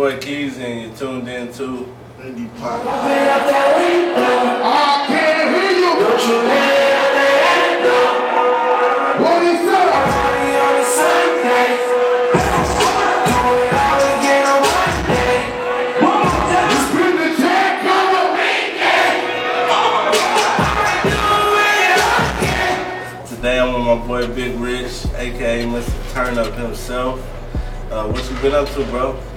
boy Keys, and you're tuned in to Indie Pop. I can't hear you. Don't you What is up? The check, on. Today I'm with my boy Big Rich, aka Mr. Turn Up himself. Uh, what you been up to, bro?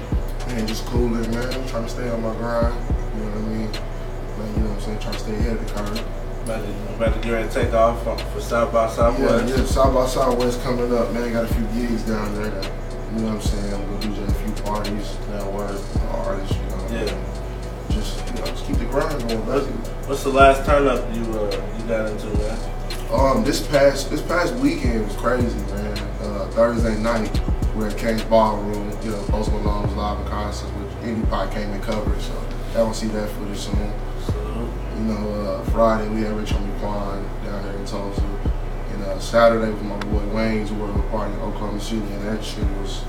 Man, just cooling, man. I'm trying to stay on my grind. You know what I mean? Like, you know what I'm saying? Trying to stay ahead of the curve. About to, about to get ready to take off for, for South by Southwest. yeah. South by Southwest coming up, man. Got a few gigs down there that, you know what I'm saying? I'm gonna DJ a few parties, That network, artists, you know. Yeah. Just, you know, just keep the grind going, What's, what's the last turn up you uh, you got into, man? Um, this past this past weekend was crazy, man. Uh, Thursday night, we're at Cain's Ballroom. You know, Post Malone was live in concert, which Pie came and covered, so y'all gonna see that footage soon. You know, uh, Friday we had Rich Homie Quan down there in Tulsa, and uh, Saturday with my boy Wayne's we world party in Oklahoma City, and that shit was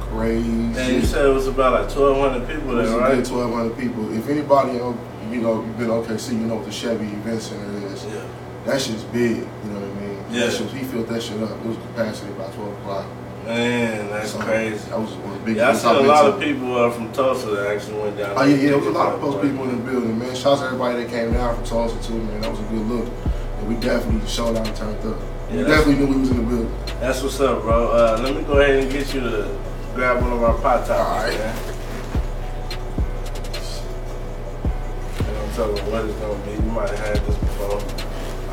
crazy. and you said it was about like 1,200 people there, right? 1,200 people. If anybody, you know, you know, you've been to OKC, you know what the Chevy Event Center is. Yeah. That shit's big, you know what I mean? Yeah. That shit, he filled that shit up. It was capacity by 12 o'clock. Man, that's So, crazy. That was one of the biggest. Yeah, I saw a lot of people uh, from Tulsa that actually went down. Oh yeah, yeah, there. was a lot of those people in the building, man. Shouts to everybody that came down from Tulsa too, man. That was a good look. And we definitely showed out and turned up. Yeah, we definitely knew we was in the building. That's what's up, bro. Uh, let me go ahead and get you to grab one of our pot toppers, All right. man. And I'm telling you what it's gonna be. You might have had this before.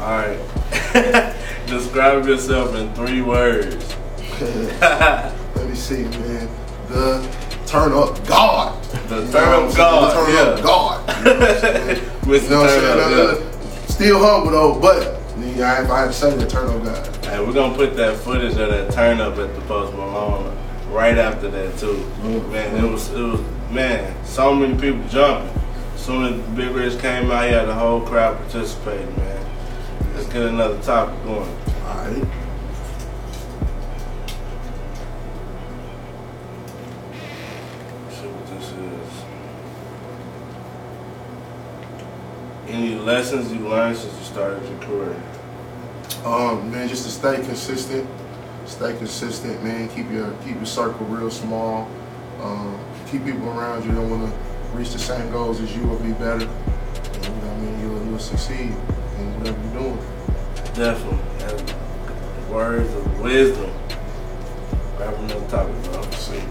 All right. Describe yourself in three words. Let me see, man. The turn up God. The turn up God, The turn yeah. up God. You know what I'm saying? You know what I'm saying? Uh, Still humble though, but yeah, I had to say that, turn up God. Hey, we're gonna put that footage of that turn up at the Post Malone right after that too. Mhm. Man, it was it was man, so many people jumping. As soon as Big Rich came out, he had the whole crowd participating, man. Let's get another topic going. Alright. See what this is. Any lessons you learned since you started your career? Um, man, just to stay consistent, stay consistent, man. Keep your keep your circle real small. Um, keep people around you that want to reach the same goals as you or be better. And, you know what I mean? You'll, you'll succeed in whatever you're doing. Definitely. And words of wisdom. Grab another topic, bro. See.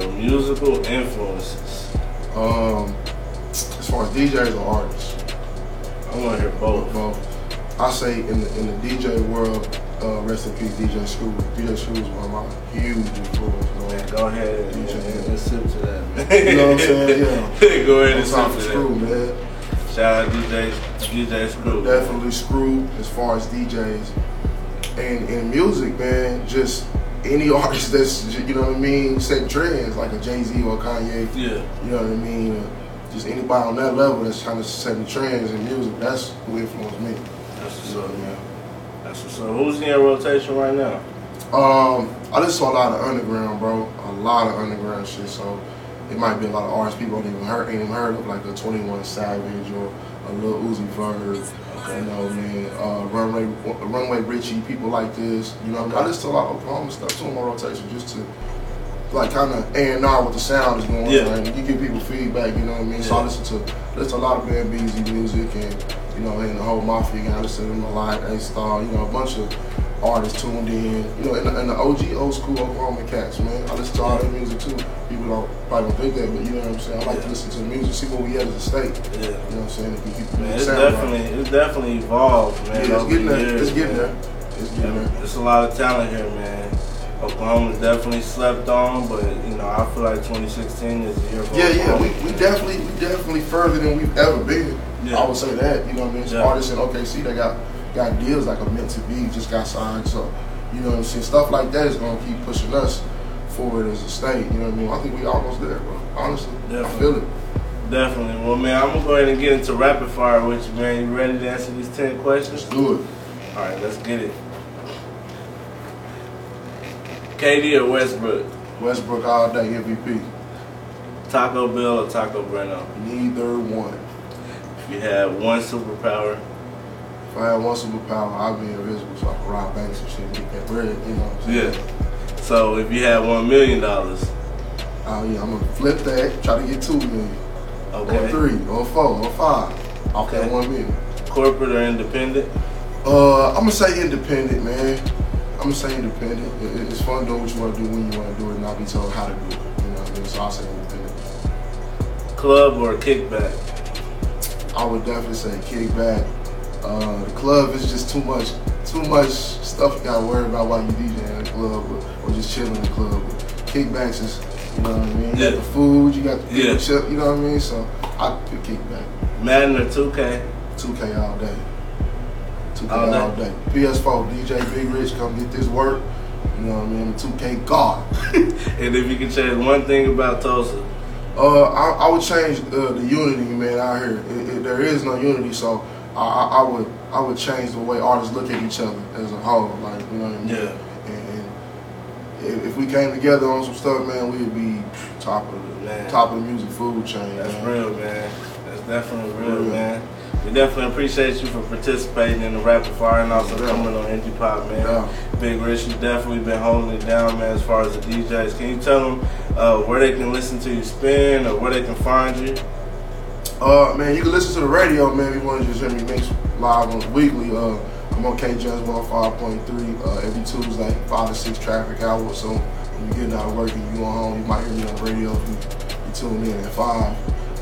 Your musical influences. Um, as far as DJs or artists, I want to hear both. both. I say in the in the DJ world, uh, rest in peace, DJ Screw. DJ Screw is one of my huge influences. Man, go ahead and, DJ. and, and sip to that, man. You know what I'm saying? Yeah. go ahead and sip to of that. Screw, man. Shout out DJ, DJ Screw. Definitely Screw as far as DJs. And in music, man, just any artist that's, you know what I mean, setting trends, like a Jay Z or a Kanye, Yeah. you know what I mean? Just anybody on that level that's kind of setting trends in music, that's who influenced me. That's what's up, man. That's what's up. Who's in your rotation right now? Um, I listen to a lot of underground, bro. A lot of underground shit. So it might be a lot of artists people don't even heard, ain't even heard of, like a Twenty One Savage or a Lil Uzi Vert. You know, man. Uh, Runway, Runway Richie, people like this. You know, I listen to a lot of Oklahoma stuff too in my rotation, just to like kind of A and R what the sound is going Yeah. on. You give people feedback. You know what I mean? So I listen to listen to a lot of Beezy music and you know, and the whole Mafia. I listen to them a lot. A Star. You know, a bunch of artists tuned in. You know, and the, and the OG old school Oklahoma cats, man. I listen to all their music too. People don't probably don't think that, but you know what I'm saying. I like Yeah. to listen to the music, see where we at as a state. Yeah. You know what I'm saying? Man, it's sound right. definitely it's definitely evolved, man. Yeah, it's getting there. years, It's getting man. there. It's getting there. There's a lot of talent here, man. Oklahoma's definitely slept on, but you know I feel like 2016 is the year for Yeah, yeah, we, we definitely we definitely further than we've ever been. Yeah. I would say that. You know what I mean? Yeah. Artists in OKC they got got deals like a meant to be just got signed. So you know what I'm saying? Stuff like that is gonna keep pushing us forward as a state. You know what I mean? I think we almost there, bro. Honestly, I Definitely. feel it. Definitely. Well, man, I'm gonna go ahead and get into rapid fire with you, man. You ready to answer these ten questions? Let's do it. All right, let's get it. KD or Westbrook? Westbrook all day MVP. Taco Bell or Taco Bueno? Neither one. If you had one superpower, If I had one superpower, I'd be invisible so I could rob banks and shit and get that bread, you know what I'm saying? yeah. So if you had one million dollars, Oh yeah, I'm gonna flip that, try to get two million. Or three, or four, or five. Off Okay. that one million. corporate or independent? Uh, I'm gonna say independent, man. I'm gonna say independent. It- It's fun doing what you wanna do when you wanna do it, and not be told how to do it. You know what I mean? So I'll say independent. Club or kickback? I would definitely say kickback. Uh, the club is just too much, too much stuff you gotta worry about while you DJ in the club or, or just chilling in the club. But kickbacks is, you know what I mean? You Yeah. got the food, you got the Yeah. chill, you know what I mean? So I pick kickback. Madden or 2K? 2K all day. 2K All all, day. day. PS4, DJ Big Rich, come get this work. You know what I mean? 2K God. And if you could change one thing about Tulsa, Uh, I, I would change uh, the unity, man, out here. It, it, there is no unity, so I, I, would I would change the way artists look at each other as a whole. Like, you know what I mean? Yeah. And, and if, if we came together on some stuff, man, we'd be top of the Man. top of the music food chain. that's man. real, man. That's definitely real, Real. man. We definitely appreciate you for participating in the rapid fire and also Yeah. coming on Indie Pop, man. Yeah. Big Rich, you definitely been holding it down, man, as far as the DJs. Can you tell them uh, where they can listen to you spin or where they can find you? Uh, man, you can listen to the radio, man. If you want to just hear me mix live on weekly, uh, I'm on KJS 105.3 uh, every Tuesday, 5 to 6 traffic hour. So when you're getting out of work and you going home, you might hear me on the radio if you, you tune in at 5.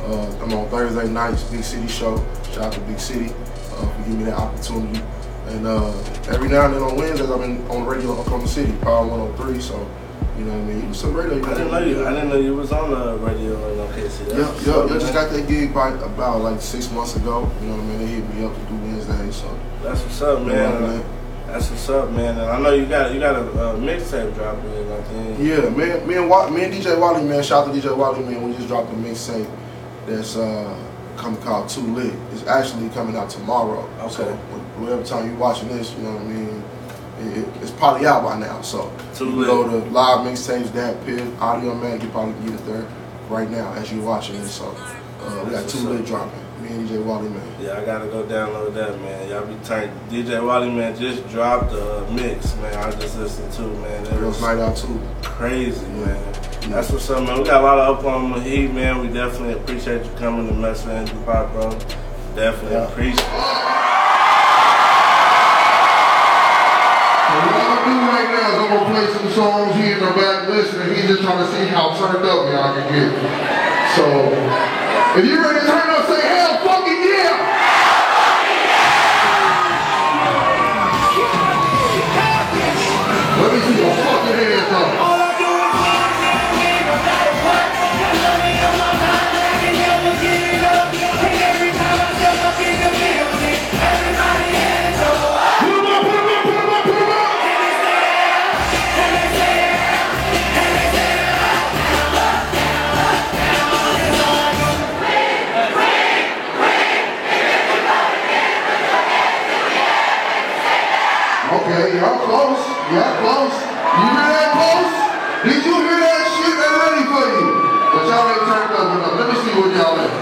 Uh, I'm on Thursday nights, Big City Show. Shout out to Big City uh, for giving me that opportunity. And uh, every now and then on Wednesdays, I'm in, on radio Oklahoma City, Power 103. So, you know what I mean? You some radio. you I didn't know you. I didn't know you was on the radio in OKC. Yeah, yeah, yeah. Just got that gig by about like six months ago. You know what I mean? They hit me up to do Wednesday, so That's what's up, man. man. That's what's up, man. And I know you got you got a uh, mixtape dropping. I think. yeah, man, me and Wa- me and DJ Wally, man. Shout out to DJ Wally, man. We just dropped a mixtape that's uh coming called Too Lit. It's actually coming out tomorrow. Okay. So wh- whatever time you watching this, you know what I mean. It, it- probably out by now, so Too you go to live mixtapes, DatPiff, audio man, you probably get it there right now as you're watching it. So uh, we got two Lit dropping. Me and DJ Wally, man. Yeah, I gotta go download that, man. Y'all be tight. DJ Wally, man, just dropped a mix, man. I just listened to, man. It Girls was Night Out too. crazy, man. Yeah. That's what's up, man. We got a lot of up on the heat, man. We definitely appreciate you coming to mess with Indie Pop, bro. Definitely Yeah. appreciate. So gonna play some songs. He in the back listening. He's just trying to see how turned up y'all can get. So if you're ready You're close. You're close. You hear that close? Did you hear that shit? They're ready for you. But y'all ain't turned up enough. Let me see what y'all at.